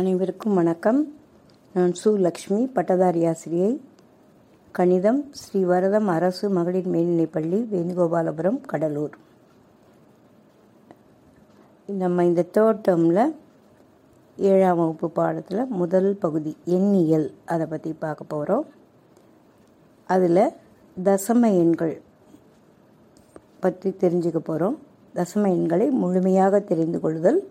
அனைவருக்கும் வணக்கம். நான் சு லக்ஷ்மி பட்டதாரி ஆசிரியை. கணிதம் ஸ்ரீவரதம் அரசு மகளிர் மேல்நிலைப்பள்ளி வேணுகோபாலபுரம் கடலூர். நம்ம இந்த தேர்ட் டேர்மில் ஏழாம் வகுப்பு பாடத்தில் முதல் பகுதி எண்ணியல் அதை பற்றி பார்க்க போகிறோம் அதில் தசம எண்கள் பற்றி தெரிஞ்சுக்க போகிறோம் தசம எண்களை முழுமையாக தெரிந்து கொள்ளுதல்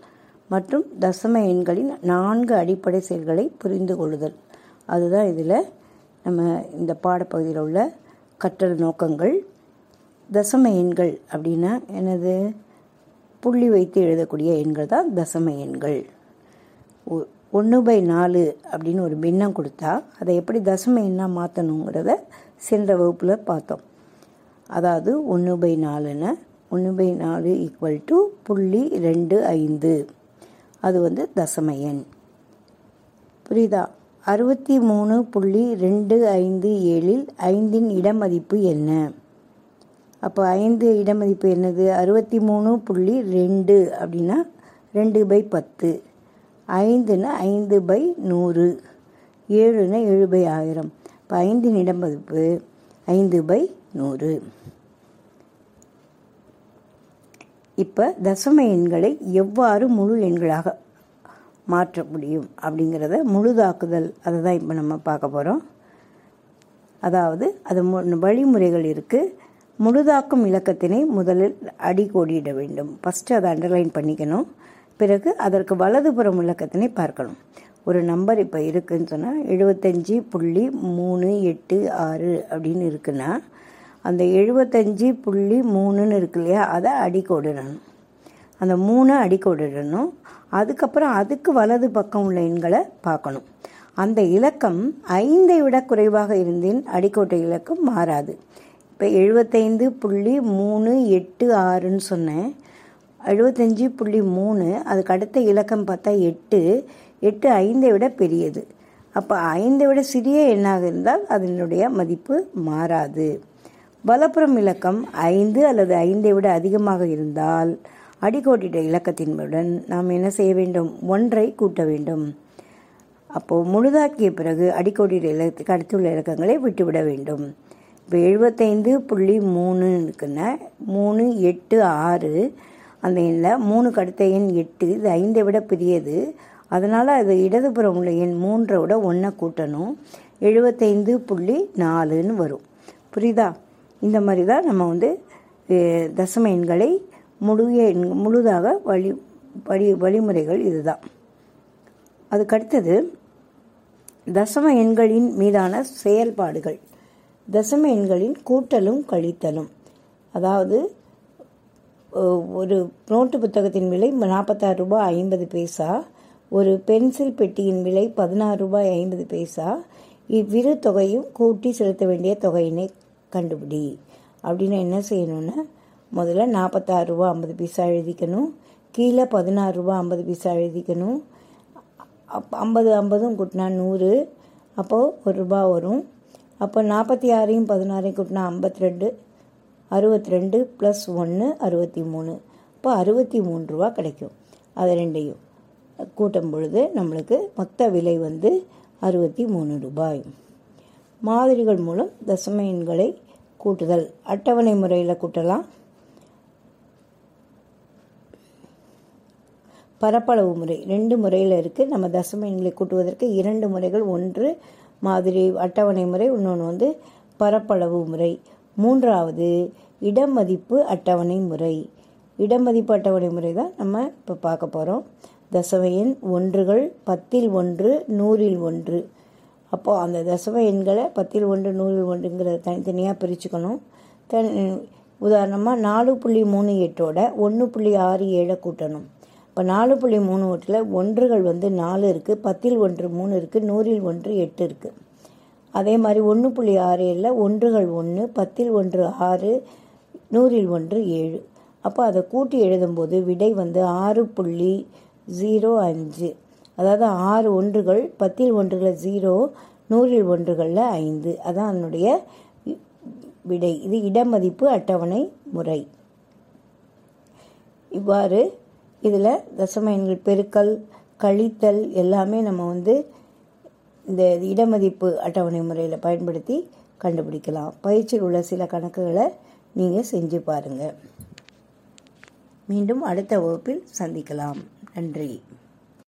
மற்றும் தசம எண்களின் நான்கு அடிப்படை செயல்களை புரிந்து கொள்ளுதல். அதுதான் இதில் நம்ம இந்த பாடப்பகுதியில் உள்ள கற்றல் நோக்கங்கள். தசம எண்கள் அப்படின்னா எனது புள்ளி வைத்து எழுதக்கூடிய எண்கள் தான் தசம எண்கள். ஒன்று பை நாலு அப்படின்னு ஒரு பின்னம் கொடுத்தா அதை எப்படி தசம எண்ணாக மாற்றணுங்கிறத சென்ற வகுப்பில் பார்த்தோம். அதாவது ஒன்று பை நாலுன்னு ஒன்று பை நாலு ஈக்குவல் டு புள்ளி ரெண்டு ஐந்து. அது வந்து தசம எண் புரியுதா? அறுபத்தி மூணு புள்ளி ரெண்டு ஐந்து ஏழில் ஐந்தின் இடமதிப்பு என்ன? அப்போ ஐந்து இடமதிப்பு என்னது? அறுபத்தி மூணு புள்ளி ரெண்டு அப்படின்னா ரெண்டு பை பத்து. ஐந்துன்னா ஐந்து பை நூறு. ஏழுன்னா ஏழு பை ஆயிரம். இப்போ ஐந்தின் இடமதிப்பு ஐந்து பை நூறு. இப்போ தசம எண்களை எவ்வாறு முழு எண்களாக மாற்ற முடியும் அப்படிங்கிறத முழுதாக்குதல் அதை தான் இப்போ நம்ம பார்க்க போகிறோம் அதாவது அது வழிமுறைகள் இருக்குது முழுதாக்கும் இலக்கத்தினை முதலில் அடிக்கோடியிட வேண்டும். ஃபஸ்ட்டு அதை அண்டர்லைன் பண்ணிக்கணும். பிறகு அதற்கு வலதுபுறம் இலக்கத்தினை பார்க்கணும். ஒரு நம்பர் இப்போ இருக்குதுன்னு சொன்னால் எழுபத்தஞ்சி புள்ளி மூணு எட்டு ஆறு அப்படின்னு இருக்குன்னா அந்த எழுபத்தஞ்சி புள்ளி மூணுன்னு இருக்கு இல்லையா அதை அடிக்கோடிடணும். அந்த மூணை அடிக்கோடிடணும். அதுக்கப்புறம் அதுக்கு வலது பக்கம் உள்ள எண்களை பார்க்கணும். அந்த இலக்கம் ஐந்தை விட குறைவாக இருந்தேன் அடிக்கோட்டை இலக்கம் மாறாது. இப்போ எழுபத்தைந்து புள்ளி மூணு எட்டு ஆறுன்னு சொன்னேன். எழுபத்தஞ்சி புள்ளி மூணு அதுக்கு அடுத்த இலக்கம் பார்த்தா எட்டு. எட்டு ஐந்தை விட பெரியது. அப்போ ஐந்தை விட சிறிய எண்ணாக இருந்தால் அதனுடைய மதிப்பு மாறாது. வலப்புறம் இலக்கம் ஐந்து அல்லது ஐந்தை விட அதிகமாக இருந்தால் அடிக்கோட்டிட்ட இலக்கத்தினுடன் நாம் என்ன செய்ய வேண்டும்? ஒன்றை கூட்ட வேண்டும். அப்போது முழுதாக்கிய பிறகு அடிக்கோட்டிட்ட இலக்கத்துக்கு அடுத்துள்ள இலக்கங்களை விட்டுவிட வேண்டும். இப்போ எழுபத்தைந்து புள்ளி மூணு இருக்குன்னா மூணு எட்டு ஆறு அந்த எண்ணில் மூணு அடுத்த எண் எட்டு இது ஐந்தை விட பெரியது. அதனால் அது இடதுபுறம் உள்ள எண் மூன்றை விட ஒன்றை கூட்டணும். எழுபத்தைந்து புள்ளி நாலுன்னு வரும். புரியுதா? இந்த மாதிரி தான் நம்ம வந்து தசம எண்களை முழு எண் முழுதாக வழி வழி வழிமுறைகள் இதுதான். அதுக்கடுத்தது தசம எண்களின் மீதான செயல்பாடுகள். தசம எண்களின் கூட்டலும் கழித்தலும். அதாவது ஒரு நோட்டு புத்தகத்தின் விலை நாற்பத்தாறு ரூபாய் ஐம்பது பைசா ஒரு பென்சில் பெட்டியின் விலை பதினாறு ரூபாய் ஐம்பது பைசா இவ்விரு தொகையும் கூட்டி செலுத்த வேண்டிய தொகையினை கண்டுபிடி. அப்படின்னு என்ன செய்யணும்னா முதல்ல நாற்பத்தாறு ரூபா ஐம்பது பைசா எழுதிக்கணும். கீழே பதினாறு ரூபா ஐம்பது பைசா எழுதிக்கணும். அப் ஐம்பது ஐம்பதும் கூட்டினா நூறு. அப்போது ஒரு ரூபா வரும். அப்போ நாற்பத்தி ஆறையும் பதினாறையும் கூட்டினா ஐம்பத்தி ரெண்டு அறுபத்தி ரெண்டு ப்ளஸ் ஒன்று அறுபத்தி மூணு இப்போ அறுபத்தி மூணு ரூபா கிடைக்கும். அது ரெண்டையும் கூட்டும் பொழுது நம்மளுக்கு மொத்த விலை வந்து அறுபத்தி மூணு ரூபாய். மாதிரிகள் மூலம் தசம எண்களை கூட்டுதல். அட்டவணை முறையில் கூட்டலாம். பரப்பளவு முறை. ரெண்டு முறையில் இருக்குது நம்ம தசம எண்களை கூட்டுவதற்கு இரண்டு முறைகள். ஒன்று மாதிரி அட்டவணை முறை இன்னொன்று வந்து பரப்பளவு முறை. மூன்றாவது இடமதிப்பு அட்டவணை முறை. இடமதிப்பு அட்டவணை முறை தான் நம்ம இப்போ பார்க்க போகிறோம் தசம எண் ஒன்றுகள் பத்தில் ஒன்று நூறில் ஒன்று. அப்போது அந்த தசம எண்களை பத்தில் ஒன்று நூறில் ஒன்றுங்கிறத தனித்தனியாக பிரிச்சுக்கணும். தன் உதாரணமாக நாலு புள்ளி மூணு எட்டோட ஒன்று புள்ளி ஆறு ஏழை கூட்டணும். இப்போ நாலு புள்ளி மூணு எட்டில் ஒன்றுகள் வந்து நாலு இருக்குது பத்தில் ஒன்று மூணு இருக்குது நூறில் ஒன்று எட்டு இருக்குது அதே மாதிரி ஒன்று புள்ளி ஆறு ஏழில் ஒன்றுகள் ஒன்று பத்தில் ஒன்று ஆறு நூறில் ஒன்று ஏழு. அப்போ அதை கூட்டி எழுதும்போது விடை வந்து ஆறு புள்ளி ஜீரோ அஞ்சு. அதாவது ஆறு ஒன்றுகள் பத்தில் ஒன்றுகளில் ஜீரோ நூறில் ஒன்றுகளில் ஐந்து. அதான் அதனுடைய விடை. இது இடமதிப்பு அட்டவணை முறை. இவ்வாறு இதில் தசம எண்கள் பெருக்கல் கழித்தல் எல்லாமே நம்ம வந்து இந்த இடமதிப்பு அட்டவணை முறையில் பயன்படுத்தி கண்டுபிடிக்கலாம். பயிற்சியில் உள்ள சில கணக்குகளை நீங்கள் செஞ்சு பாருங்கள் மீண்டும் அடுத்த வகுப்பில் சந்திக்கலாம். நன்றி.